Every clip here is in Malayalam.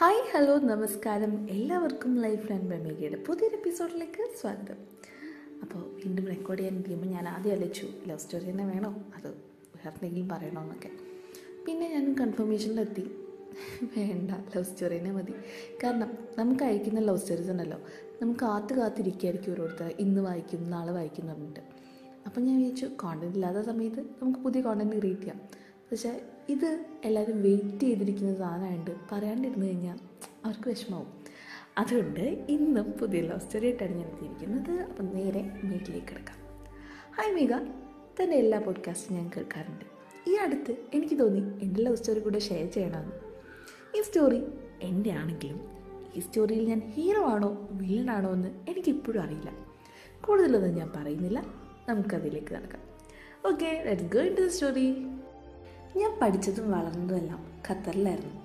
ഹായ് ഹലോ നമസ്കാരം. എല്ലാവർക്കും ലൈഫ് ആൻഡ് ബ്രഹ്മികയുടെ പുതിയൊരു എപ്പിസോഡിലേക്ക് സ്വാഗതം. അപ്പോൾ വീണ്ടും റെക്കോർഡ് ചെയ്യാൻ ഇരിക്കുമ്പോൾ ഞാൻ ആദ്യം അലച്ചു ലവ് സ്റ്റോറി തന്നെ വേണോ? അത് വേറെന്തെങ്കിലും പറയണോ പറയണമെന്നൊക്കെ പിന്നെ ഞാൻ കൺഫർമേഷനിലെത്തി വേണ്ട ലവ് സ്റ്റോറി തന്നെ മതി. കാരണം നമുക്ക് അയക്കുന്ന ലവ് സ്റ്റോറീസ് ഉണ്ടല്ലോ നമുക്ക് കാത്ത് കാത്തിരിക്കുകയായിരിക്കും ഓരോരുത്തർ. ഇന്ന് വായിക്കും നാളെ വായിക്കും എന്ന് പറഞ്ഞിട്ട്. അപ്പം ഞാൻ വിചാരിച്ചു കോണ്ടന്റ് ഇല്ലാത്ത സമയത്ത് നമുക്ക് പുതിയ കോണ്ടന്റ് ക്രിയേറ്റ് ചെയ്യാം. പക്ഷേ ഇത് എല്ലാവരും വെയിറ്റ് ചെയ്തിരിക്കുന്ന സാധനമായിട്ട് പറയാണ്ടിരുന്നു കഴിഞ്ഞാൽ അവർക്ക് വിഷമാവും. അതുകൊണ്ട് ഇന്നും പുതിയ ലവ് സ്റ്റോറി ആയിട്ടാണ് ഞാൻ എത്തിയിരിക്കുന്നത്. അപ്പം നേരെ മീറ്റിലേക്ക് കിടക്കാം. ഹായ് മീക തന്റെ എല്ലാ പോഡ്കാസ്റ്റും ഞാൻ കേൾക്കാറുണ്ട്. ഈ അടുത്ത് എനിക്ക് തോന്നി എന്റെ ലവ് സ്റ്റോറി കൂടെ ഷെയർ ചെയ്യണമെന്ന്. ഈ സ്റ്റോറി എന്റെ ആണെങ്കിലും ഈ സ്റ്റോറിയിൽ ഞാൻ ഹീറോ ആണോ വില്ലനാണോ എന്ന് എനിക്കിപ്പോഴും അറിയില്ല. കൂടുതലൊന്നും ഞാൻ പറയുന്നില്ല. നമുക്കതിലേക്ക് നടക്കാം. Okay let go into the story ഞാൻ പഠിച്ചതും വളർന്നതുമെല്ലാം ഖത്തറിലായിരുന്നു.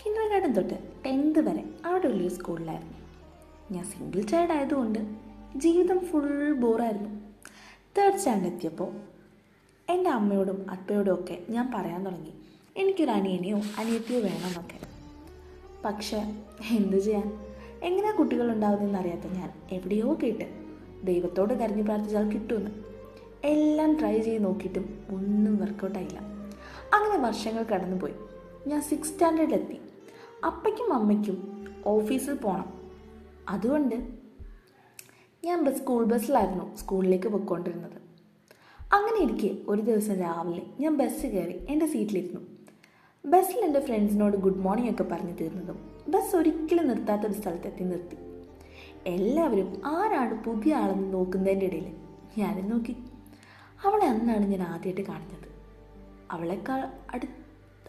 കിൻഡർ ഗാർഡൻ തൊട്ട് ടെൻത്ത് വരെ അവിടെ ഉള്ളൊരു സ്കൂളിലായിരുന്നു. ഞാൻ സിംഗിൾ ചൈൽഡ് ആയതുകൊണ്ട് ജീവിതം ഫുൾ ബോറായിരുന്നു തേർഡ് സ്റ്റാൻഡേർഡ് എത്തിയപ്പോൾ എന്റെ അമ്മയോടും അപ്പയോടും ഒക്കെ ഞാൻ പറയാൻ തുടങ്ങി. എനിക്കൊരു അനിയനെയോ അനിയത്തിയോ വേണമെന്നൊക്കെ. പക്ഷേ എന്തു ചെയ്യാൻ? എങ്ങനെ കുട്ടികളുണ്ടാവുന്നതെന്ന് അറിയാത്ത ഞാൻ എവിടെയോ കേട്ട് ദൈവത്തോട് കരഞ്ഞു പ്രാർത്ഥിച്ചാൽ കിട്ടുമെന്ന്. എല്ലാം ട്രൈ ചെയ്ത് നോക്കിയിട്ടും ഒന്നും വർക്കൗട്ടായില്ല അങ്ങനെ വർഷങ്ങൾ കടന്നുപോയി. ഞാൻ സിക്സ് സ്റ്റാൻഡേർഡിലെത്തി അപ്പയ്ക്കും അമ്മയ്ക്കും ഓഫീസിൽ പോകണം അതുകൊണ്ട് ഞാൻ ബസ് സ്കൂൾ ബസ്സിലായിരുന്നു സ്കൂളിലേക്ക് പോയിക്കൊണ്ടിരുന്നത്. അങ്ങനെ ഇരിക്കെ ഒരു ദിവസം രാവിലെ ഞാൻ ബസ് കയറി എന്റെ സീറ്റിലിരുന്നു ബസ്സിൽ എന്റെ ഫ്രണ്ട്സിനോട് ഗുഡ് മോർണിംഗ് ഒക്കെ പറഞ്ഞു തീർന്നതും ബസ് ഒരിക്കലും നിർത്താത്തൊരു സ്ഥലത്തെത്തി നിർത്തി. എല്ലാവരും ആരാണ് പുതിയ ആളെന്ന് നോക്കുന്നതിന്റെ ഇടയിൽ ഞാനും നോക്കി. അവളെ അന്നാണ് ഞാൻ ആദ്യമായിട്ട് കാണുന്നത്. അവളെക്കാൾ അടു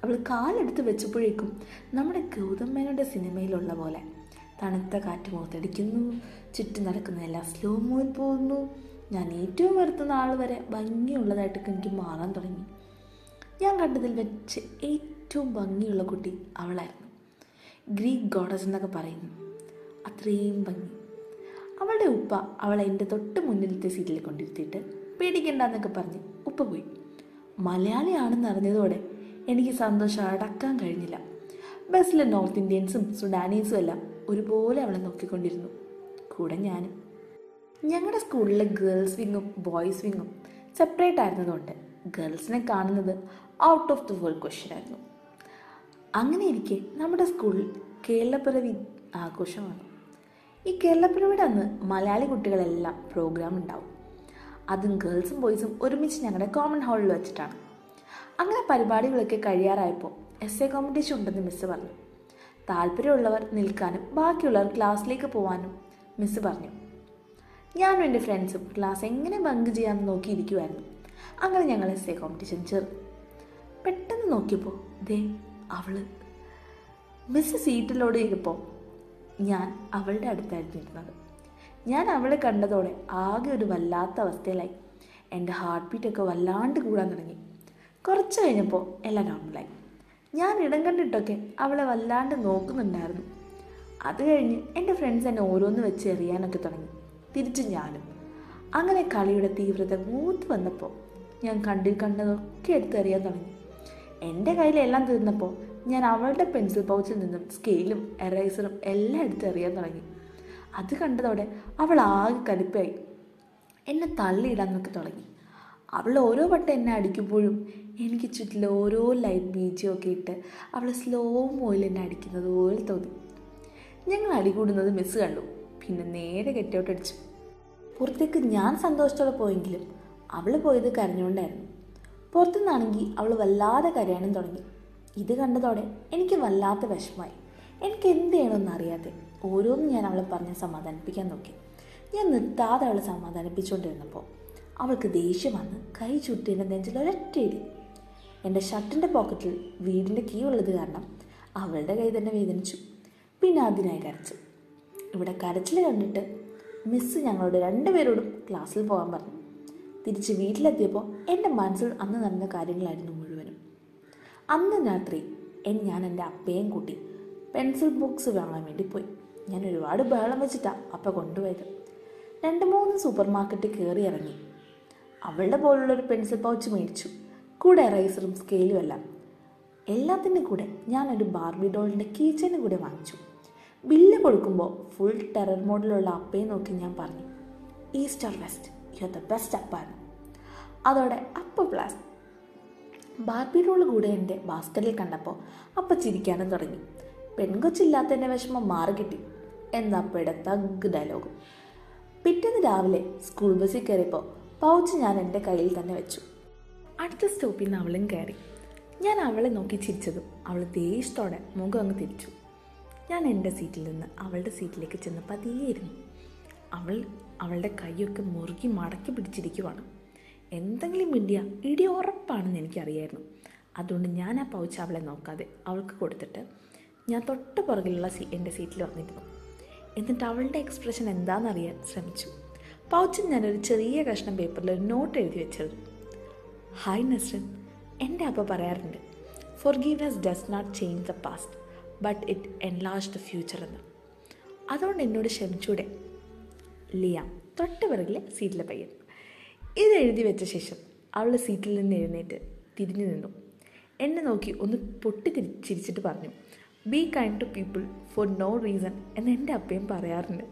അവൾ കാലെടുത്ത് വെച്ചപ്പോഴേക്കും നമ്മുടെ ഗൗതം സിനിമയിലുള്ള പോലെ തണുത്ത കാറ്റ് മുഖത്തടിക്കുന്നു ചുറ്റും നടക്കുന്നതെല്ലാം സ്ലോ മൂവിൽ പോകുന്നു. ഞാൻ ഏറ്റവും വെറുത്തുന്ന ആൾ വരെ ഭംഗിയുള്ളതായിട്ടൊക്കെ എനിക്ക് മാറാൻ തുടങ്ങി. ഞാൻ കണ്ടതിൽ വെച്ച് ഏറ്റവും ഭംഗിയുള്ള കുട്ടി അവളായിരുന്നു. ഗ്രീക്ക് ഗോഡസ് എന്നൊക്കെ പറയുന്നു അത്രയും ഭംഗി. അവളുടെ ഉപ്പ അവളെ എന്റെ തൊട്ട് മുന്നിലത്തെ സീറ്റിൽ കൊണ്ടിരുത്തിയിട്ട് പേടിക്കണ്ടെന്നൊക്കെ പറഞ്ഞ് ഉപ്പ പോയി. മലയാളിയാണെന്ന് അറിഞ്ഞതോടെ എനിക്ക് സന്തോഷം അടക്കാൻ കഴിഞ്ഞില്ല. ബസ്സിലെ നോർത്ത് ഇന്ത്യൻസും സുഡാനീസും എല്ലാം ഒരുപോലെ അവളെ നോക്കിക്കൊണ്ടിരുന്നു. കൂടെ ഞാനും. ഞങ്ങളുടെ സ്കൂളിലെ ഗേൾസ് വിങ്ങും ബോയ്സ് വിങ്ങും സെപ്പറേറ്റ് ആയിരുന്നതുകൊണ്ട് ഗേൾസിനെ കാണുന്നത് out of the world question ആയിരുന്നു. അങ്ങനെ ഇരിക്കെ നമ്മുടെ സ്കൂളിൽ കേരളപ്പിറവി ആഘോഷമാണ്. ഈ കേരളപ്പിറവിയുടെ അന്ന് മലയാളി കുട്ടികളെല്ലാം പ്രോഗ്രാം ഉണ്ടാവും. അതും ഗേൾസും ബോയ്സും ഒരുമിച്ച് ഞങ്ങളുടെ കോമൺ ഹാളിൽ വെച്ചിട്ടാണ്. അങ്ങനെ പരിപാടികളൊക്കെ കഴിയാറായപ്പോൾ എസ് എ കോമ്പറ്റീഷൻ ഉണ്ടെന്ന് മിസ്സ് പറഞ്ഞു. താല്പര്യമുള്ളവർ നിൽക്കാനും ബാക്കിയുള്ളവർ ക്ലാസ്സിലേക്ക് പോകാനും മിസ്സ് പറഞ്ഞു. ഞാനും എന്റെ ഫ്രണ്ട്സും ക്ലാസ് എങ്ങനെ ബങ്ക് ചെയ്യാമെന്ന് നോക്കിയിരിക്കുമായിരുന്നു അങ്ങനെ ഞങ്ങൾ എസ് എ കോമ്പറ്റീഷൻ ചേർന്നു. പെട്ടെന്ന് നോക്കിയപ്പോൾ ദേ അവൾ. മിസ് സീറ്റിലോട് ഇരുപ്പോൾ ഞാൻ അവളുടെ അടുത്തായിരുന്നു ഇരുന്നത്. ഞാൻ അവളെ കണ്ടതോടെ ആകെ ഒരു വല്ലാത്ത അവസ്ഥയിലായി. എന്റെ ഹാർട്ട് ബീറ്റൊക്കെ വല്ലാണ്ട് കൂടാൻ തുടങ്ങി. കുറച്ച് കഴിഞ്ഞപ്പോൾ എല്ലാം നോർമലായി ഞാൻ ഇടം കണ്ടിട്ടൊക്കെ അവളെ വല്ലാണ്ട് നോക്കുന്നുണ്ടായിരുന്നു. അത് കഴിഞ്ഞ് എന്റെ ഫ്രണ്ട്സ് എന്നെ ഓരോന്ന് വെച്ച് എറിയാനൊക്കെ തുടങ്ങി. തിരിച്ച് ഞാനും. അങ്ങനെ കളിയുടെ തീവ്രത മൂത്ത് വന്നപ്പോൾ ഞാൻ കണ്ടിൽ കണ്ടതൊക്കെ എടുത്തെറിയാൻ തുടങ്ങി. എന്റെ കയ്യിലെല്ലാം തീർന്നപ്പോൾ ഞാൻ അവളുടെ പെൻസിൽ പൗച്ചിൽ നിന്നും സ്കെയിലും എറൈസറും എല്ലാം എടുത്തെറിയാൻ തുടങ്ങി. അത് കണ്ടതോടെ അവൾ ആകെ കലിപ്പായി എന്നെ തള്ളിയിടാൻ നോക്കി തുടങ്ങി. അവൾ ഓരോ വട്ടം എന്നെ അടിക്കുമ്പോഴും എനിക്ക് ചുറ്റിൽ ഓരോ ലൈറ്റ് ബീജും ഇട്ട് അവൾ സ്ലോ മോയിൽ എന്നെ അടിക്കുന്നത് പോലെ തോന്നി. ഞങ്ങൾ അടികൂടുന്നത് മിസ് കണ്ടു. പിന്നെ നേരെ കെട്ടൗട്ടടിച്ചു പുറത്തേക്ക് ഞാൻ സന്തോഷത്തോടെ പോയെങ്കിലും അവൾ പോയത് കരഞ്ഞുകൊണ്ടായിരുന്നു. പുറത്തുനിന്നാണെങ്കിൽ അവൾ വല്ലാതെ കരയാനും തുടങ്ങി. ഇത് കണ്ടതോടെ എനിക്ക് വല്ലാത്ത വിഷമായി എനിക്ക് എന്ത് ചെയ്യണമെന്ന് അറിയാതെ ഓരോന്നും ഞാൻ അവളെ പറഞ്ഞ് സമാധാനിപ്പിക്കാൻ നോക്കി. ഞാൻ നിർത്താതെ അവളെ സമാധാനിപ്പിച്ചുകൊണ്ടിരുന്നപ്പോൾ അവൾക്ക് ദേഷ്യം വന്ന് കൈ ചുറ്റി എന്റെ നെഞ്ചിൽ ഒരൊറ്റയിടി. എന്റെ ഷർട്ടിന്റെ പോക്കറ്റിൽ വീടിന്റെ കീ ഉള്ളത് കാരണം അവളുടെ കൈ തന്നെ വേദനിച്ചു. പിന്നെ അതിനായി കരച്ചു. ഇവിടെ കരച്ചിൽ കണ്ടിട്ട് മിസ്സ് ഞങ്ങളോട് രണ്ടുപേരോടും ക്ലാസ്സിൽ പോകാൻ പറഞ്ഞു. തിരിച്ച് വീട്ടിലെത്തിയപ്പോൾ എന്റെ മനസ്സിൽ അന്ന് നടന്ന കാര്യങ്ങളായിരുന്നു മുഴുവനും. അന്ന് രാത്രി ഞാൻ എന്റെ അപ്പയും കൂട്ടി പെൻസിൽ ബോക്സ് വാങ്ങാൻ വേണ്ടി പോയി. ഞാൻ ഒരുപാട് ബഹളം വെച്ചിട്ടാണ് അപ്പം കൊണ്ടുപോയത്. രണ്ട് മൂന്ന് സൂപ്പർ മാർക്കറ്റിൽ കയറി ഇറങ്ങി. അവളുടെ പോലുള്ളൊരു പെൻസിൽ പൗച്ച് മേടിച്ചു. കൂടെ റൈസറും സ്കെയിലും എല്ലാം. എല്ലാത്തിന്റെ കൂടെ ഞാനൊരു ബാർബി ഡോളിന്റെ കീച്ചനും കൂടെ വാങ്ങിച്ചു. ബില്ല് കൊടുക്കുമ്പോൾ ഫുൾ ടെറർ മോഡിലുള്ള അപ്പയെ നോക്കി ഞാൻ പറഞ്ഞു east or west you are the best അപ്പാണ് അതോടെ അപ്പ പ്ലാസ് ബാർബി ഡോൾ കൂടെ എന്റെ ബാസ്ക്കറ്റിൽ കണ്ടപ്പോൾ അപ്പ ചിരിക്കാനും തുടങ്ങി. പെൺകൊച്ചില്ലാത്തതിന്റെ വിഷമം മാറി കിട്ടി എന്നപ്പയുടെ തഗ് ഡയലോഗ് പിറ്റേന്ന് രാവിലെ സ്കൂൾ ബസ്സിൽ കയറിയപ്പോൾ പൗച്ച് ഞാൻ എന്റെ കയ്യിൽ തന്നെ വെച്ചു. അടുത്ത സ്റ്റോപ്പിൽ നിന്ന് അവളും കയറി. ഞാൻ അവളെ നോക്കി ചിരിച്ചതും അവൾ ദേഷ്യത്തോടെ മുഖം അങ്ങ് തിരിച്ചു. ഞാൻ എന്റെ സീറ്റിൽ നിന്ന് അവളുടെ സീറ്റിലേക്ക് ചെന്ന് പതിയെയിരുന്നു അവൾ അവളുടെ കൈയൊക്കെ മുറുകി മടക്കി പിടിച്ചിരിക്കുവാണ്. എന്തെങ്കിലും മിണ്ടിയ ഇടി ഉറപ്പാണെന്ന് എനിക്കറിയായിരുന്നു. അതുകൊണ്ട് ഞാൻ ആ പൗച്ച് അവളെ നോക്കാതെ അവൾക്ക് കൊടുത്തിട്ട് ഞാൻ തൊട്ട് പുറകിലുള്ള സീ എന്റെ സീറ്റിൽ വന്നിരുന്നു. എന്നിട്ട് അവളുടെ എക്സ്പ്രഷൻ എന്താണെന്നറിയാൻ ശ്രമിച്ചു. പൗച്ചിൽ ഞാനൊരു ചെറിയ കഷ്ണം പേപ്പറിൽ ഒരു നോട്ട് എഴുതി വെച്ചത് ഹായ് നസ്രൻ എന്റെ അപ്പ പറയാറുണ്ട് forgiveness does not change the past but it enlarge the future എന്ന്. അതുകൊണ്ട് എന്നോട് ക്ഷമിച്ചൂടെ. ലിയ തൊട്ട് പിറകിലെ സീറ്റിലെ പയ്യൻ. ഇത് എഴുതി വെച്ച ശേഷം അവൾ സീറ്റിൽ നിന്ന് എഴുന്നേറ്റ് തിരിഞ്ഞു നിന്നു. എന്നെ നോക്കി ഒന്ന് പൊട്ടി ചിരിച്ചിട്ട് പറഞ്ഞു be kind to people for no reason എന്ന് എന്റെ അപ്പയും പറയാറുണ്ട്.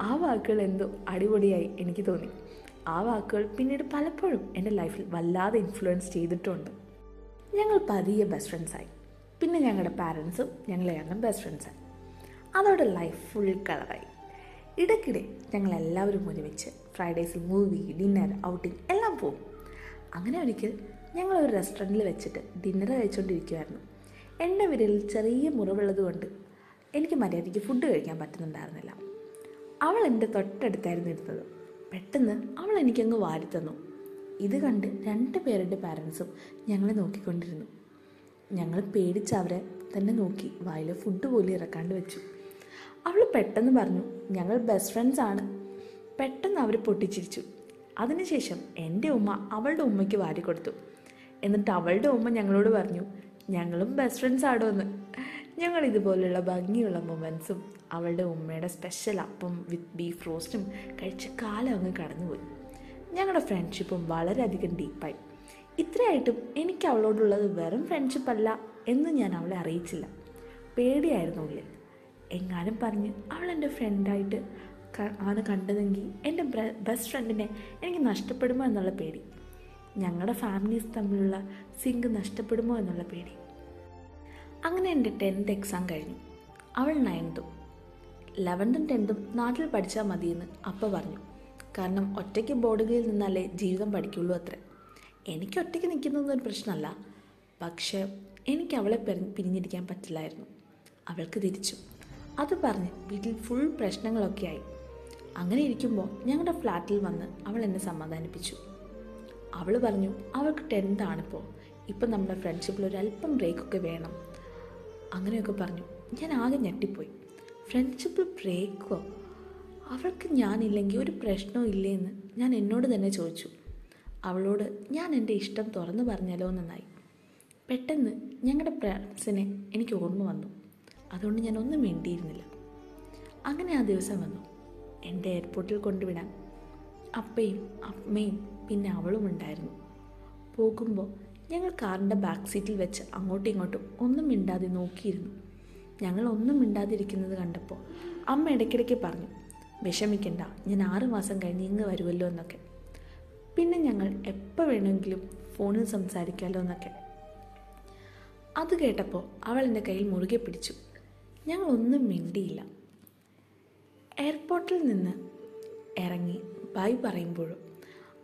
ആ വാക്കുകൾ എന്തോ അടിപൊളിയായി എനിക്ക് തോന്നി. ആ വാക്കുകൾ പിന്നീട് പലപ്പോഴും എന്റെ ലൈഫിൽ വല്ലാതെ ഇൻഫ്ലുവൻസ് ചെയ്തിട്ടുണ്ട്. ഞങ്ങൾ പതിയെ ബെസ്റ്റ് ഫ്രണ്ട്സായി പിന്നെ ഞങ്ങളുടെ പാരൻസും ഞങ്ങളെ രണ്ടും ബെസ്റ്റ് ഫ്രണ്ട്സായി അതോടെ ലൈഫ് ഫുൾ കളറായി ഇടയ്ക്കിടെ ഞങ്ങൾ എല്ലാവരും ഒരുമിച്ച് ഫ്രൈഡേസ് മൂവി ഡിന്നർ ഔട്ടിംഗ് എല്ലാം പോകും അങ്ങനെ ഒരിക്കൽ ഞങ്ങൾ ഒരു റെസ്റ്റോറന്റിൽ വെച്ചിട്ട് ഡിന്നർ കഴിച്ചുകൊണ്ടിരിക്കുമായിരുന്നു എന്റെ വിരലിൽ ചെറിയ മുറിവുള്ളത് കൊണ്ട് എനിക്ക് മര്യാദയ്ക്ക് ഫുഡ് കഴിക്കാൻ പറ്റുന്നുണ്ടായിരുന്നില്ല. അവൾ എന്റെ തൊട്ടടുത്തായിരുന്നു ഇരുന്നത്. പെട്ടെന്ന് അവൾ എനിക്കങ്ങ് വാരി തന്നു. ഇത് കണ്ട് രണ്ട് പേരുടെ പാരൻസും ഞങ്ങളെ നോക്കിക്കൊണ്ടിരുന്നു. ഞങ്ങൾ പേടിച്ച് അവരെ തന്നെ നോക്കി വായിലെ ഫുഡ് പോലും ഇറക്കാണ്ട് വെച്ചു. അവൾ പെട്ടെന്ന് പറഞ്ഞു ഞങ്ങൾ ബെസ്റ്റ് ഫ്രണ്ട്സ് ആണ്. പെട്ടെന്ന് അവർ പൊട്ടിച്ചിരിച്ചു. അതിനുശേഷം എന്റെ ഉമ്മ അവളുടെ ഉമ്മയ്ക്ക് വാരി കൊടുത്തു. എന്നിട്ട് അവളുടെ ഉമ്മ ഞങ്ങളോട് പറഞ്ഞു ഞങ്ങളും ബെസ്റ്റ് ഫ്രണ്ട്സ് ആടോ എന്ന് ഞങ്ങൾ ഇതുപോലുള്ള ഭംഗിയുള്ള മൊമെൻസും അവളുടെ ഉമ്മയുടെ സ്പെഷ്യൽ അപ്പം വിത്ത് ബീഫ് റോസ്റ്റും കഴിച്ച് കാലം അങ്ങ് കടന്നുപോയി. ഞങ്ങളുടെ ഫ്രണ്ട്ഷിപ്പും വളരെയധികം ഡീപ്പായി ഇത്രയായിട്ടും എനിക്ക് അവളോടുള്ളത് വെറും ഫ്രണ്ട്ഷിപ്പ് അല്ല എന്ന് ഞാൻ അവളെ അറിയിച്ചില്ല. പേടിയായിരുന്നു ഉള്ളിൽ എങ്ങാനും പറഞ്ഞ് അവൾ എന്റെ ഫ്രണ്ടായിട്ട് ആണ് കണ്ടതെങ്കിൽ എന്റെ ബെസ്റ്റ് ഫ്രണ്ടിനെ എനിക്ക് നഷ്ടപ്പെടുമോ എന്നുള്ള പേടി. ഞങ്ങളുടെ ഫാമിലീസ് തമ്മിലുള്ള സിങ്ക് നഷ്ടപ്പെടുമോ എന്നുള്ള പേടി. അങ്ങനെ എന്റെ ടെൻത്ത് എക്സാം കഴിഞ്ഞു. അവൾ നയൻത്തും ലെവൻത്തും ടെൻത്തും നാട്ടിൽ പഠിച്ചാൽ മതിയെന്ന് അപ്പ പറഞ്ഞു. കാരണം ഒറ്റയ്ക്ക് ബോർഡുകളിൽ നിന്നാലേ ജീവിതം പഠിക്കുള്ളൂ അത്രേ. എനിക്ക് ഒറ്റയ്ക്ക് നിൽക്കുന്നതൊരു പ്രശ്നമല്ല. പക്ഷേ എനിക്ക് അവളെ പെരി- പിരിഞ്ഞിരിക്കാൻ പറ്റില്ലായിരുന്നു. അവൾക്ക് തിരിച്ചു. അത് പറഞ്ഞ് വീട്ടിൽ ഫുൾ പ്രശ്നങ്ങളൊക്കെ ആയി. അങ്ങനെ ഇരിക്കുമ്പോൾ ഞങ്ങളുടെ ഫ്ലാറ്റിൽ വന്ന് അവൾ എന്നെ സമാധാനിപ്പിച്ചു. അവൾ പറഞ്ഞു അവൾക്ക് ടെൻത്ത് ആണിപ്പോൾ ഇപ്പം നമ്മുടെ ഫ്രണ്ട്ഷിപ്പിൽ ഒരല്പം ബ്രേക്കൊക്കെ വേണം. അങ്ങനെയൊക്കെ പറഞ്ഞു. ഞാൻ ആകെ ഞെട്ടിപ്പോയി. ഫ്രണ്ട്ഷിപ്പിൽ ബ്രേക്കോ അവൾക്ക് ഞാനില്ലെങ്കിൽ ഒരു പ്രശ്നവും ഇല്ലേന്ന് ഞാൻ എന്നോട് തന്നെ ചോദിച്ചു. അവളോട് ഞാൻ എന്റെ ഇഷ്ടം തുറന്നു പറഞ്ഞാലോ നന്നായി പെട്ടെന്ന് ഞങ്ങളുടെ ഫ്രണ്ട്സിനെ എനിക്ക് ഓർമ്മ വന്നു. അതുകൊണ്ട് ഞാൻ ഒന്നും വേണ്ടിയിരുന്നില്ല അങ്ങനെ ആ ദിവസം വന്നു. എന്റെ എയർപോർട്ടിൽ കൊണ്ടുവിടാൻ അപ്പയും അമ്മയും പിന്നെ അവളും ഉണ്ടായിരുന്നു. പോകുമ്പോൾ ഞങ്ങൾ കാറിന്റെ ബാക്ക് സീറ്റിൽ വെച്ച് അങ്ങോട്ടും ഇങ്ങോട്ടും ഒന്നും മിണ്ടാതെ നോക്കിയിരുന്നു. ഞങ്ങൾ ഒന്നും മിണ്ടാതിരിക്കുന്നത് കണ്ടപ്പോൾ അമ്മ ഇടയ്ക്കിടയ്ക്ക് പറഞ്ഞു വിഷമിക്കണ്ട ഞാൻ ആറ് മാസം കഴിഞ്ഞ് ഇങ്ങ് വരുമല്ലോ എന്നൊക്കെ. പിന്നെ ഞങ്ങൾ എപ്പോൾ വേണമെങ്കിലും ഫോണിൽ സംസാരിക്കാമല്ലോ എന്നൊക്കെ. അത് കേട്ടപ്പോൾ അവൾ എന്റെ കയ്യിൽ മുറുകെ പിടിച്ചു. ഞങ്ങൾ ഒന്നും മിണ്ടിയില്ല. എയർപോർട്ടിൽ നിന്ന് ഇറങ്ങി ബൈ പറയുമ്പോഴും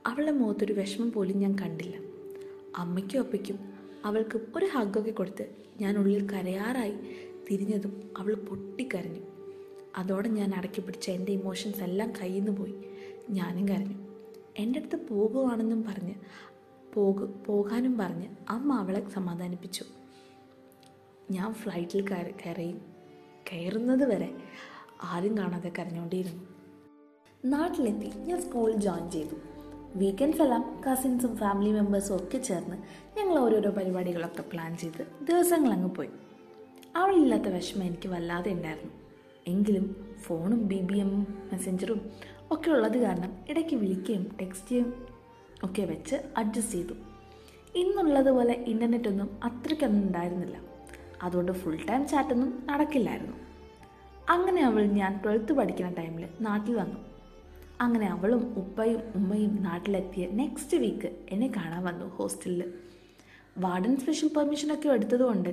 അവളുടെ മുഖത്തൊരു വിഷമം പോലും ഞാൻ കണ്ടില്ല. അമ്മയ്ക്കും അപ്പയ്ക്കും അവൾക്ക് ഒരു ഹഗ്ഗൊക്കെ കൊടുത്ത് ഞാൻ ഉള്ളിൽ കരയാറായി തിരിഞ്ഞതും അവൾ പൊട്ടിക്കരഞ്ഞു. അതോടെ ഞാൻ അടക്കി പിടിച്ച എന്റെ ഇമോഷൻസ് എല്ലാം കയ്യിൽ നിന്ന് പോയി. ഞാനും കരഞ്ഞു. എന്റെ അടുത്ത് പോകുവാണെന്നും പറഞ്ഞ് പോക പോകാനും പറഞ്ഞ് അമ്മ അവളെ സമാധാനിപ്പിച്ചു. ഞാൻ ഫ്ലൈറ്റിൽ കയറി കയറിയും കയറുന്നത് വരെ ആരും കാണാതെ കരഞ്ഞുകൊണ്ടേയിരുന്നു നാട്ടിലെത്തി ഞാൻ സ്കൂളിൽ ജോയിൻ ചെയ്തു. വീക്കെൻഡ്സ് എല്ലാം കസിൻസും ഫാമിലി മെമ്പേഴ്സും ഒക്കെ ചേർന്ന് ഞങ്ങൾ ഓരോരോ പരിപാടികളൊക്കെ പ്ലാൻ ചെയ്ത് ദിവസങ്ങൾ അങ്ങ് പോയി. അവളില്ലാത്ത വിഷമം എനിക്ക് വല്ലാതെ ഉണ്ടായിരുന്നു. എങ്കിലും ഫോണും ബി ബി എം മെസ്സഞ്ചറും ഒക്കെ ഉള്ളത് കാരണം ഇടയ്ക്ക് വിളിക്കുകയും ടെക്സ്റ്റ് ചെയ്യും ഒക്കെ വെച്ച് അഡ്ജസ്റ്റ് ചെയ്തു. ഇന്നുള്ളതുപോലെ ഇന്റർനെറ്റ് ഒന്നും അത്രയ്ക്കൊന്നും ഉണ്ടായിരുന്നില്ല. അതുകൊണ്ട് ഫുൾ ടൈം ചാറ്റൊന്നും നടക്കില്ലായിരുന്നു. അങ്ങനെ അവൾ ഞാൻ ട്വൽത്ത് പഠിക്കുന്ന ടൈമിൽ നാട്ടിൽ വന്നു. അങ്ങനെ അവളും ഉപ്പയും ഉമ്മയും നാട്ടിലെത്തിയ നെക്സ്റ്റ് വീക്ക് എന്നെ കാണാൻ വന്നു ഹോസ്റ്റലിൽ വാർഡൻ സ്പെഷ്യൽ പെർമിഷനൊക്കെ എടുത്തതുകൊണ്ട്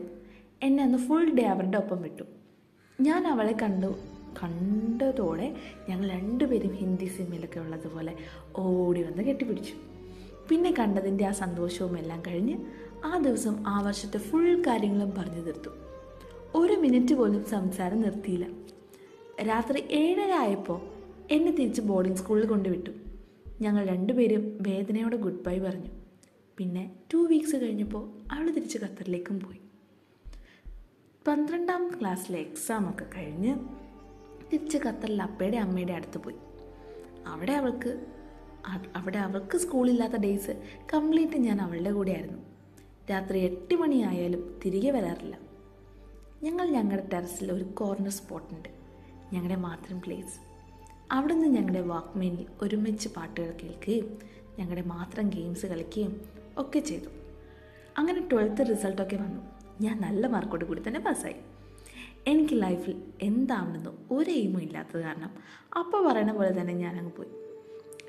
എന്നെ അന്ന് ഫുൾ ഡേ അവരുടെ ഒപ്പം വിട്ടു. ഞാൻ അവളെ കണ്ടു കണ്ടതോടെ ഞങ്ങൾ രണ്ടുപേരും ഹിന്ദി സിനിമയിലൊക്കെ ഉള്ളതുപോലെ ഓടി വന്ന് കെട്ടിപ്പിടിച്ചു. പിന്നെ കണ്ടതിന്റെ ആ സന്തോഷവും എല്ലാം കഴിഞ്ഞ് ആ ദിവസം ആ വർഷത്തെ ഫുൾ കാര്യങ്ങളും പറഞ്ഞു തീർത്തു. ഒരു മിനിറ്റ് പോലും സംസാരം നിർത്തിയില്ല. രാത്രി ഏഴര ആയപ്പോൾ എന്നെ തിരിച്ച് ബോർഡിംഗ് സ്കൂളിൽ കൊണ്ടുവിട്ടു. ഞങ്ങൾ രണ്ടുപേരും വേദനയോടെ ഗുഡ് ബൈ പറഞ്ഞു. പിന്നെ ടു വീക്സ് കഴിഞ്ഞപ്പോൾ അവൾ തിരിച്ച് ഖത്തറിലേക്കും പോയി. പന്ത്രണ്ടാം ക്ലാസ്സിലെ എക്സാമൊക്കെ കഴിഞ്ഞ് തിരിച്ച് ഖത്തറിൽ അപ്പയുടെ അമ്മയുടെ അടുത്ത് പോയി. അവിടെ അവൾക്ക് അവിടെ അവൾക്ക് സ്കൂളില്ലാത്ത ഡേയ്സ് കംപ്ലീറ്റ് ഞാൻ അവളുടെ കൂടെയായിരുന്നു. രാത്രി എട്ട് മണിയായാലും തിരികെ വരാറില്ല. ഞങ്ങൾ ഞങ്ങളുടെ ടെറസിൽ ഒരു കോർണർ സ്പോട്ടുണ്ട് ഞങ്ങളുടെ മാത്രം പ്ലേസ് അവിടെ നിന്ന് ഞങ്ങളുടെ വാക്ക്മേനിൽ ഒരുമിച്ച് പാട്ടുകൾ കേൾക്കുകയും ഞങ്ങളുടെ മാത്രം ഗെയിംസ് കളിക്കുകയും ഒക്കെ ചെയ്തു. അങ്ങനെ ട്വൽത്ത് റിസൾട്ടൊക്കെ വന്നു. ഞാൻ നല്ല മാർക്കോട് കൂടി തന്നെ പാസ്സായി. എനിക്ക് ലൈഫിൽ എന്താണെന്നോ ഒരു എയിമും ഇല്ലാത്തത് കാരണം അപ്പോൾ പറയണ പോലെ തന്നെ ഞാൻ അങ്ങ് പോയി.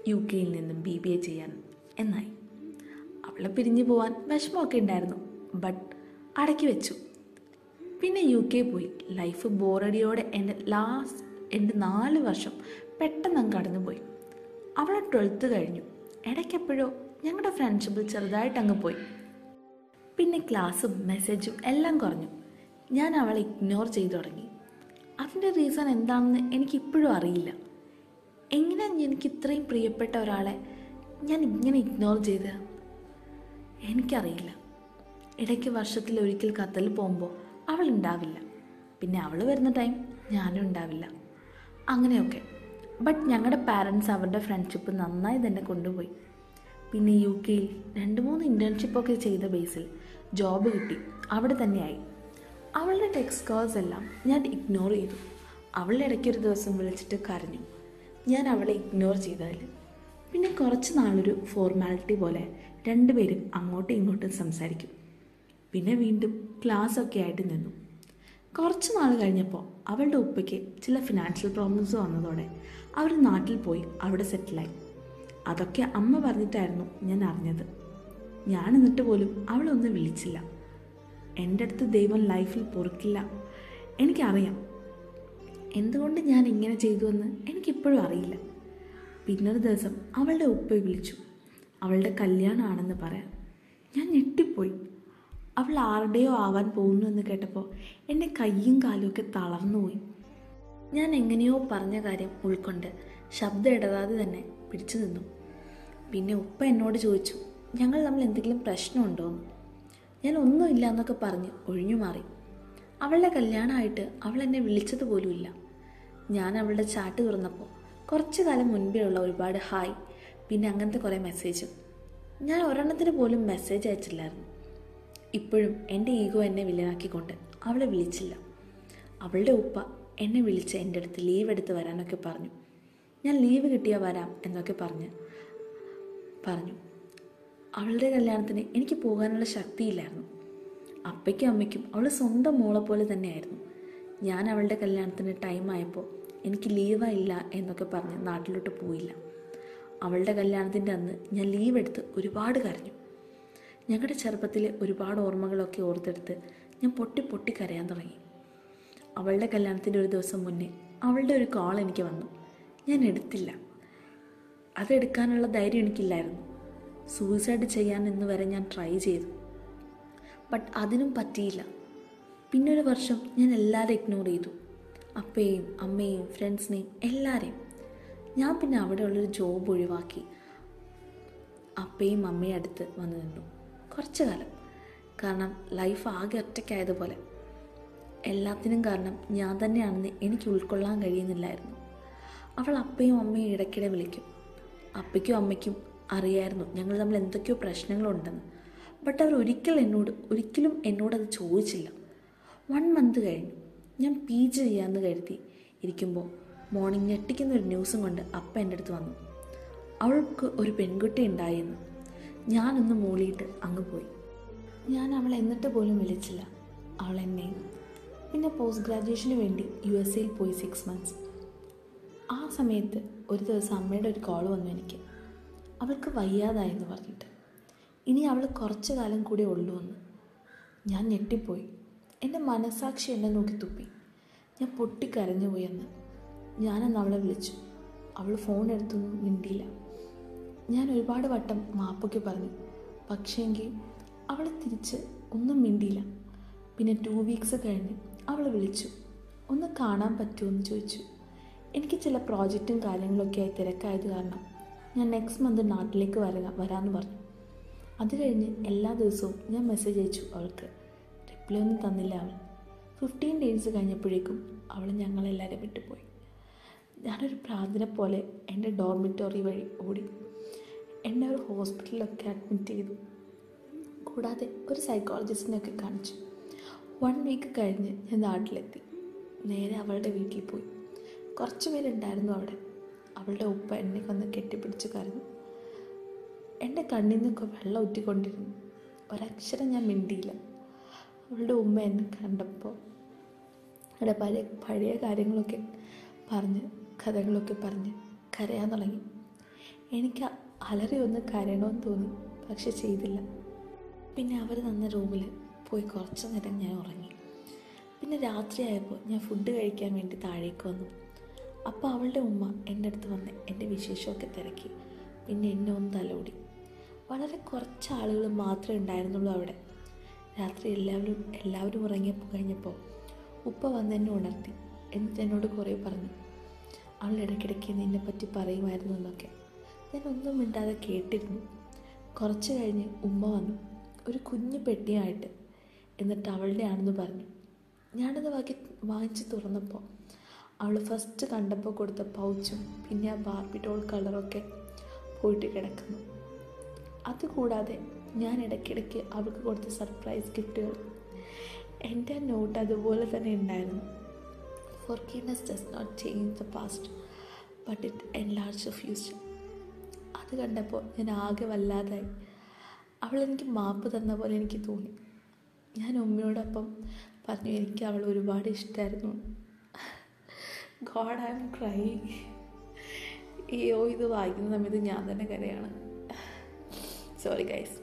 യു കെയിൽ നിന്നും ബി ബി എ ചെയ്യാൻ എന്നായി. അവളെ പിരിഞ്ഞു പോവാൻ വിഷമമൊക്കെ ഉണ്ടായിരുന്നു. ബട്ട് അടക്കി വെച്ചു. പിന്നെ യു കെ പോയി. ലൈഫ് ബോറടിയോടെ എന്റെ ലാസ്റ്റ് എന്റെ നാല് വർഷം പെട്ടെന്ന് അങ്ങ് കടന്നുപോയി. അവളെ ട്വൽത്ത് കഴിഞ്ഞു. ഇടയ്ക്കെപ്പോഴോ ഞങ്ങളുടെ ഫ്രണ്ട്ഷിപ്പിൽ ചെറുതായിട്ട് അങ്ങ് പോയി. പിന്നെ ക്ലാസ്സും മെസ്സേജും എല്ലാം കുറഞ്ഞു. ഞാൻ അവളെ ഇഗ്നോർ ചെയ്തു തുടങ്ങി. അതിന്റെ റീസൺ എന്താണെന്ന് എനിക്കിപ്പോഴും അറിയില്ല. എങ്ങനെയാണ് എനിക്ക് ഇത്രയും പ്രിയപ്പെട്ട ഒരാളെ ഞാൻ ഇങ്ങനെ ഇഗ്നോർ ചെയ്ത്? എനിക്കറിയില്ല. ഇടയ്ക്ക് വർഷത്തിൽ ഒരിക്കൽ കത്തൽ പോകുമ്പോൾ അവൾ ഉണ്ടാവില്ല. പിന്നെ അവൾ വരുന്ന ടൈം ഞാനും ഉണ്ടാവില്ല. അങ്ങനെയൊക്കെ. ബട്ട് ഞങ്ങളുടെ പാരൻസ് അവരുടെ ഫ്രണ്ട്ഷിപ്പ് നന്നായി തന്നെ കൊണ്ടുപോയി. പിന്നെ യു കെയിൽ രണ്ട് മൂന്ന് ഇന്റേൺഷിപ്പൊക്കെ ചെയ്ത ബേസിൽ ജോബ് കിട്ടി. അവിടെ തന്നെയായി അവളുടെ ടെക്സ്റ്റ് കോൾസ് എല്ലാം ഞാൻ ഇഗ്നോർ ചെയ്തു. അവളുടെ ഇടയ്ക്കൊരു ദിവസം വിളിച്ചിട്ട് കരഞ്ഞു. ഞാൻ അവളെ ഇഗ്നോർ ചെയ്തതിൽ. പിന്നെ കുറച്ച് നാളൊരു ഫോർമാലിറ്റി പോലെ രണ്ടുപേരും അങ്ങോട്ടും ഇങ്ങോട്ടും സംസാരിക്കും. പിന്നെ വീണ്ടും ക്ലാസ്സൊക്കെ ആയിട്ട് നിന്നു. കുറച്ച് നാൾ കഴിഞ്ഞപ്പോൾ അവളുടെ ഉപ്പയ്ക്ക് ചില ഫിനാൻഷ്യൽ പ്രോബ്ലംസ് വന്നതോടെ അവർ നാട്ടിൽ പോയി അവിടെ സെറ്റിലായി അതൊക്കെ അമ്മ പറഞ്ഞിട്ടായിരുന്നു ഞാൻ അറിഞ്ഞത്. ഞാൻ എന്നിട്ട് പോലും അവളൊന്ന് വിളിച്ചില്ല. എന്റെ അടുത്ത് ദൈവം ലൈഫിൽ പൊറുക്കില്ല. എനിക്കറിയാം. എന്തുകൊണ്ട് ഞാൻ ഇങ്ങനെ ചെയ്തുവെന്ന് എനിക്കിപ്പോഴും അറിയില്ല. പിന്നൊരു ദിവസം അവളുടെ ഉപ്പയെ വിളിച്ചു. അവളുടെ കല്യാണമാണെന്ന് പറയാൻ ഞാൻ ഞെട്ടിപ്പോയി. അവൾ ആരുടെയോ ആവാൻ പോകുന്നു എന്ന് കേട്ടപ്പോൾ എന്റെ കയ്യും കാലും ഒക്കെ തളർന്നുപോയി ഞാൻ എങ്ങനെയോ പറഞ്ഞ കാര്യം ഉൾക്കൊണ്ട് ശബ്ദം ഇടതാതെ തന്നെ പിടിച്ചു നിന്നു. പിന്നെ ഉപ്പ എന്നോട് ചോദിച്ചു ഞങ്ങൾ തമ്മിൽ എന്തെങ്കിലും പ്രശ്നമുണ്ടോ? എന്ന്. ഞാൻ ഒന്നുമില്ല എന്നൊക്കെ പറഞ്ഞ് ഒഴിഞ്ഞു മാറി. അവളുടെ കല്യാണമായിട്ട് അവൾ എന്നെ വിളിച്ചത് പോലുമില്ല ഞാൻ അവളുടെ ചാട്ട് തുറന്നപ്പോൾ കുറച്ച് കാലം മുൻപേ ഉള്ള ഒരുപാട് ഹായ് പിന്നെ അങ്ങനത്തെ കുറേ മെസ്സേജും ഞാൻ ഒരെണ്ണത്തിന് പോലും മെസ്സേജ് അയച്ചില്ലായിരുന്നു. ഇപ്പോഴും എന്റെ ഈഗോ എന്നെ വില്ലനാക്കിക്കൊണ്ട് അവളെ വിളിച്ചില്ല. അവളുടെ ഉപ്പ എന്നെ വിളിച്ച് എന്റെ അടുത്ത് ലീവ് എടുത്ത് വരാനൊക്കെ പറഞ്ഞു. ഞാൻ ലീവ് കിട്ടിയാൽ വരാം എന്നൊക്കെ പറഞ്ഞ് പറഞ്ഞു. അവളുടെ കല്യാണത്തിന് എനിക്ക് പോകാനുള്ള ശക്തിയില്ലായിരുന്നു. അപ്പയ്ക്കും അമ്മയ്ക്കും അവൾ സ്വന്തം മോളെ പോലെ തന്നെയായിരുന്നു. ഞാൻ അവളുടെ കല്യാണത്തിന് ടൈം ആയപ്പോൾ എനിക്ക് ലീവായില്ല എന്നൊക്കെ പറഞ്ഞ് നാട്ടിലോട്ട് പോയില്ല. അവളുടെ കല്യാണത്തിന്റെ അന്ന് ഞാൻ ലീവ് എടുത്ത് ഒരുപാട് കരഞ്ഞു. ഞങ്ങളുടെ ചെറുപ്പത്തിലെ ഒരുപാട് ഓർമ്മകളൊക്കെ ഓർത്തെടുത്ത് ഞാൻ പൊട്ടി പൊട്ടി കരയാൻ തുടങ്ങി. അവളുടെ കല്യാണത്തിന്റെ ഒരു ദിവസം മുന്നേ അവളുടെ ഒരു കോൾ എനിക്ക് വന്നു. ഞാൻ എടുത്തില്ല. അതെടുക്കാനുള്ള ധൈര്യം എനിക്കില്ലായിരുന്നു. സൂയിസൈഡ് ചെയ്യാൻ എന്ന് വരെ ഞാൻ ട്രൈ ചെയ്തു. ബട്ട് അതിനും പറ്റിയില്ല. പിന്നെ ഒരു വർഷം ഞാൻ എല്ലാവരും ഇഗ്നോർ ചെയ്തു. അപ്പയും അമ്മയും ഫ്രണ്ട്സിനെയും എല്ലാവരെയും. ഞാൻ പിന്നെ അവിടെയുള്ളൊരു ജോബ് ഒഴിവാക്കി. അപ്പയും അമ്മയും അടുത്ത് വന്നു നിന്നു. കുറച്ചു കാലം. കാരണം ലൈഫ് ആകെ ഒറ്റയ്ക്കായതുപോലെ. എല്ലാത്തിനും കാരണം ഞാൻ തന്നെയാണെന്ന് എനിക്ക് ഉൾക്കൊള്ളാൻ കഴിയുന്നില്ലായിരുന്നു. അവൾ അപ്പയും അമ്മയും ഇടയ്ക്കിടെ വിളിക്കും. അപ്പയ്ക്കും അമ്മയ്ക്കും അറിയായിരുന്നു ഞങ്ങൾ തമ്മിൽ എന്തൊക്കെയോ പ്രശ്നങ്ങളുണ്ടെന്ന്. ബട്ട് അവർ ഒരിക്കൽ എന്നോട് ഒരിക്കലും എന്നോടത് ചോദിച്ചില്ല. വൺ മന്ത് കഴിഞ്ഞു. ഞാൻ പി ജി ചെയ്യാമെന്ന് കരുതി ഇരിക്കുമ്പോൾ മോർണിംഗ് ഞെട്ടിക്കുന്ന ഒരു ന്യൂസും കൊണ്ട് അപ്പ എന്റെ അടുത്ത് വന്നു. അവൾക്ക് ഒരു പെൺകുട്ടി ഉണ്ടായെന്ന് ഞാനൊന്ന് മൂളിയിട്ട് അങ്ങ് പോയി. ഞാൻ അവളെ എന്നിട്ട് പോലും വിളിച്ചില്ല. അവൾ എന്നെ. പിന്നെ പോസ്റ്റ് ഗ്രാജുവേഷന് വേണ്ടി യു എസ് എയിൽ പോയി സിക്സ് മന്ത്സ് ആ സമയത്ത് ഒരു ദിവസം അമ്മയുടെ ഒരു കോൾ വന്നു എനിക്ക്. അവൾക്ക് വയ്യാതായെന്ന് പറഞ്ഞിട്ട്. ഇനി അവൾ കുറച്ച് കാലം കൂടെ ഉള്ളൂ എന്ന്. ഞാൻ ഞെട്ടിപ്പോയി. എന്റെ മനസാക്ഷി എന്നെ നോക്കി തുപ്പി. ഞാൻ പൊട്ടിക്കരഞ്ഞു പോയെന്ന് ഞാനന്ന് അവളെ വിളിച്ചു. അവൾ ഫോൺ എടുത്തൊന്നും മിണ്ടിയില്ല. ഞാൻ ഒരുപാട് വട്ടം മാപ്പൊക്കെ പറഞ്ഞു. പക്ഷേങ്കിൽ അവൾ തിരിച്ച് ഒന്നും മിണ്ടിയില്ല. പിന്നെ ടു വീക്സ് കഴിഞ്ഞ് അവൾ വിളിച്ചു. ഒന്ന് കാണാൻ പറ്റുമോ? എന്ന് ചോദിച്ചു. എനിക്ക് ചില പ്രോജക്റ്റും കാര്യങ്ങളൊക്കെ ആയി തിരക്കായത് കാരണം ഞാൻ നെക്സ്റ്റ് മന്ത് നാട്ടിലേക്ക് വരാ വരാമെന്ന് പറഞ്ഞു. അത് കഴിഞ്ഞ് എല്ലാ ദിവസവും ഞാൻ മെസ്സേജ് അയച്ചു അവൾക്ക്. റിപ്ലൈ ഒന്നും തന്നില്ല അവൾ. ഫിഫ്റ്റീൻ ഡേയ്സ് കഴിഞ്ഞപ്പോഴേക്കും അവൾ ഞങ്ങളെല്ലാവരും വിട്ടുപോയി. ഞാനൊരു പ്രാർത്ഥന പോലെ എന്റെ ഡോർമിറ്റോറി വഴി ഓടി എന്നെ ഒരു ഹോസ്പിറ്റലിലൊക്കെ അഡ്മിറ്റ് ചെയ്തു. കൂടാതെ ഒരു സൈക്കോളജിസ്റ്റിനെയൊക്കെ കാണിച്ചു. വൺ വീക്ക് കഴിഞ്ഞ് ഞാൻ നാട്ടിലെത്തി. നേരെ അവളുടെ വീട്ടിൽ പോയി. കുറച്ച് പേരുണ്ടായിരുന്നു അവിടെ. അവളുടെ ഉപ്പ എന്നെ വന്ന് കെട്ടിപ്പിടിച്ച് കരഞ്ഞു. എന്റെ കണ്ണിൽ നിന്നൊക്കെ വെള്ളം ഊറ്റിക്കൊണ്ടിരുന്നു. ഒരക്ഷരം ഞാൻ മിണ്ടിയില്ല. അവളുടെ ഉമ്മ എന്നെ കണ്ടപ്പോൾ അവിടെ പഴയ പഴയ കാര്യങ്ങളൊക്കെ പറഞ്ഞ് കഥകളൊക്കെ പറഞ്ഞ് കരയാൻ തുടങ്ങി. എനിക്ക് അലറി ഒന്ന് കരയണമെന്ന് തോന്നി പക്ഷെ ചെയ്തില്ല. പിന്നെ അവർ തന്ന റൂമിൽ പോയി കുറച്ച് നേരം ഞാൻ ഉറങ്ങി. പിന്നെ രാത്രിയായപ്പോൾ ഞാൻ ഫുഡ് കഴിക്കാൻ വേണ്ടി താഴേക്ക് വന്നു. അപ്പോൾ അവളുടെ ഉമ്മ എന്റെ അടുത്ത് വന്ന് എന്റെ വിശേഷമൊക്കെ തിരക്കി. പിന്നെ എന്നെ ഒന്ന് തലോടി. വളരെ കുറച്ച് ആളുകൾ മാത്രമേ ഉണ്ടായിരുന്നുള്ളൂ അവിടെ. രാത്രി എല്ലാവരും എല്ലാവരും ഉറങ്ങിയപ്പോൾ കഴിഞ്ഞപ്പോൾ ഉപ്പ വന്ന് എന്നെ ഉണർത്തി. എന്നിട്ട് എന്നോട് കുറേ പറഞ്ഞു അവൾ ഇടയ്ക്കിടയ്ക്ക് നിന്നെ പറ്റി പറയുമായിരുന്നു എന്നൊക്കെ. ഞാൻ ഒന്നും മിണ്ടാതെ കേട്ടിരുന്നു. കുറച്ച് കഴിഞ്ഞ് ഉമ്മ വന്നു. ഒരു കുഞ്ഞു പെട്ടിയായിട്ട് എന്നിട്ട് അവളുടെ ആണെന്ന് പറഞ്ഞു. ഞാനത് വാങ്ങി വാങ്ങിച്ച് തുറന്നപ്പോൾ അവൾ ഫസ്റ്റ് കണ്ടപ്പോൾ കൊടുത്ത പൗച്ചും പിന്നെ ആ ബാർബി കളറൊക്കെ പോയിട്ട് കിടക്കുന്നു. അതുകൂടാതെ ഞാൻ ഇടയ്ക്കിടയ്ക്ക് അവൾക്ക് കൊടുത്ത സർപ്രൈസ് ഗിഫ്റ്റുകൾ എന്റെ നോട്ട് അതുപോലെ തന്നെ ഉണ്ടായിരുന്നു. Forgiveness does not change the past but it enlarge the future കണ്ടപ്പോൾ ഞാൻ ആകെ വല്ലാതായി. അവൾ എനിക്ക് മാപ്പ് തന്ന പോലെ എനിക്ക് തോന്നി. ഞാൻ ഉമ്മയോടൊപ്പം പറഞ്ഞു എനിക്ക് അവൾ ഒരുപാട് ഇഷ്ടമായിരുന്നു ഗോഡ് ഐ എം ക്രൈ അയ്യോ ഇത് വായിക്കുന്ന സമയത്ത് ഞാൻ തന്നെ കരയാണ്. Sorry guys.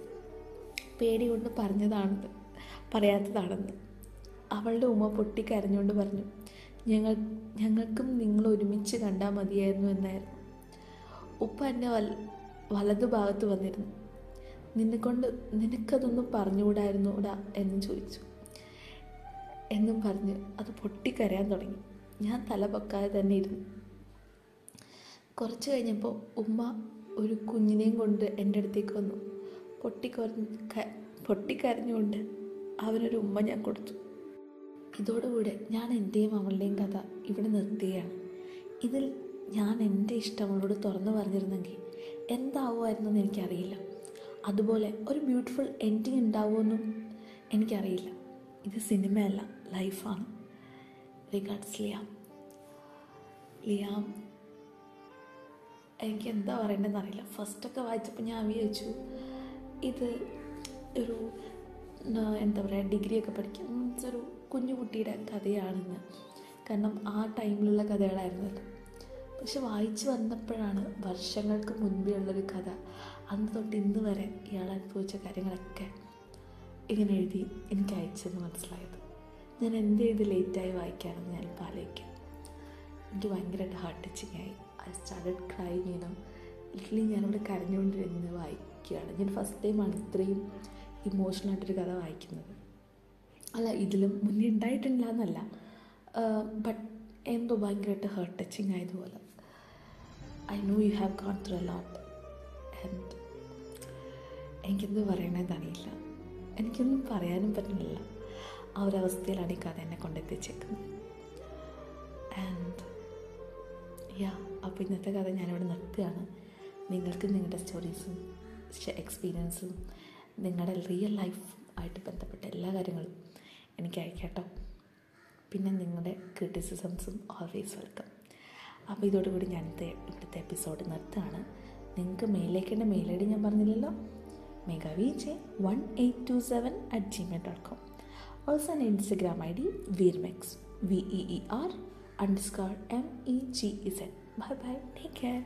പേടി കൊണ്ട് പറഞ്ഞതാണെന്ന് പറയാത്തതാണെന്ന്. അവളുടെ ഉമ്മ പൊട്ടി കരഞ്ഞുകൊണ്ട് പറഞ്ഞു ഞങ്ങൾ ഞങ്ങൾക്കും നിങ്ങൾ ഒരുമിച്ച് കണ്ടാൽ മതിയായിരുന്നു എന്നായിരുന്നു. ഉപ്പ എന്നെ വൽ വലതു വന്നിരുന്നു. നിന്നെക്കൊണ്ട് നിനക്കതൊന്നും പറഞ്ഞുകൂടായിരുന്നൂടാ എന്ന് ചോദിച്ചു. എന്നും പറഞ്ഞ് അത് പൊട്ടിക്കരയാൻ തുടങ്ങി. ഞാൻ തല പൊക്കാതെ തന്നെ ഇരുന്നു. കുറച്ച് കഴിഞ്ഞപ്പോൾ ഉമ്മ ഒരു കുഞ്ഞിനെയും കൊണ്ട് എന്റെ അടുത്തേക്ക് വന്നു. പൊട്ടിക്കൊരഞ്ഞ് ക- പൊട്ടിക്കരഞ്ഞുകൊണ്ട് അവനൊരു ഉമ്മ ഞാൻ കൊടുത്തു. ഇതോടുകൂടെ ഞാൻ എന്റെയും അവളുടെയും കഥ ഇവിടെ നിർത്തുകയാണ്. ഇതിൽ ഞാൻ എന്റെ ഇഷ്ടം അവളോട് തുറന്നു പറഞ്ഞിരുന്നെങ്കിൽ എന്താവുമായിരുന്നെന്ന് എനിക്കറിയില്ല. അതുപോലെ ഒരു ബ്യൂട്ടിഫുൾ എൻഡിങ് ഉണ്ടാവുമെന്നും എനിക്കറിയില്ല. ഇത് സിനിമയല്ല ലൈഫാണ് റിഗാർഡ്സ് ലിയാം. ലിയാം എനിക്ക് എന്താ പറയേണ്ടതെന്ന് അറിയില്ല ഫസ്റ്റൊക്കെ വായിച്ചപ്പോൾ ഞാൻ വിചാരിച്ചു ഇത് ഒരു എന്താ പറയുക ഡിഗ്രിയൊക്കെ പഠിക്കും ഒരു കുഞ്ഞു കുട്ടിയുടെ കഥയാണെന്ന്. കാരണം ആ ടൈമിലുള്ള കഥകളായിരുന്നല്ലോ പക്ഷെ വായിച്ചു വന്നപ്പോഴാണ് വർഷങ്ങൾക്ക് മുൻപേ ഉള്ളൊരു കഥ. അന്ന് തൊട്ട് ഇന്ന് വരെ ഇയാൾ അനുഭവിച്ച കാര്യങ്ങളൊക്കെ ഇങ്ങനെ എഴുതി എനിക്ക് അയച്ചെന്ന് മനസ്സിലായത്. ഞാൻ എന്ത് ചെയ്ത് ലേറ്റായി വായിക്കാനെന്ന് ഞാൻ ആലോചിക്കാം. എനിക്ക് ഭയങ്കരമായിട്ട് ഹാർട്ട് ടച്ചിങ് ആയി. ഐ സ്റ്റാർട്ടഡ് ക്രൈ ചെയ്യണം ലിറ്റലി ഞാനിവിടെ കരഞ്ഞുകൊണ്ടിരുന്ന് വായിക്കുകയാണ്. ഞാൻ ഫസ്റ്റ് ടൈമാണ് ഇത്രയും ഇമോഷണൽ ആയിട്ടൊരു കഥ വായിക്കുന്നത്. അല്ല ഇതിലും മുന്നേ ഉണ്ടായിട്ടില്ല എന്നല്ല ബട്ട് എന്തോ ഭയങ്കരമായിട്ട് heart touching ആയതുപോലെ. I know you have gone through a lot and എനിക്കെന്ത് പറയണമെന്ന് അറിയില്ല. എനിക്കൊന്നും പറയാനും പറ്റുന്നില്ല. ആ ഒരവസ്ഥയിലാണ് ഈ കഥ എന്നെ കൊണ്ടെത്തിച്ചേക്കുന്നത്. ആൻഡ് യാ അപ്പോൾ ഇന്നത്തെ കഥ ഞാനിവിടെ നിർത്തുകയാണ്. നിങ്ങൾക്ക് നിങ്ങളുടെ സ്റ്റോറീസും എക്സ്പീരിയൻസും നിങ്ങളുടെ റിയൽ ലൈഫും ആയിട്ട് ബന്ധപ്പെട്ട എല്ലാ കാര്യങ്ങളും എനിക്ക് അയക്കാട്ടോ. പിന്നെ നിങ്ങളുടെ ക്രിറ്റിസിസംസും ഓൾവേസ് വെൽക്കം അപ്പോൾ ഇതോടുകൂടി ഞാൻ ഇവിടുത്തെ എപ്പിസോഡ് നിർത്തുകയാണ്. നിങ്ങൾക്ക് മെയിലേക്കേണ്ട മെയിലടി ഞാൻ പറഞ്ഞില്ലല്ലോ? Mega V J one eight two seven at Gmail dot com also എന്റെ Instagram I D വീർമെക്സ് V E E R underscore M E G is N bye bye take care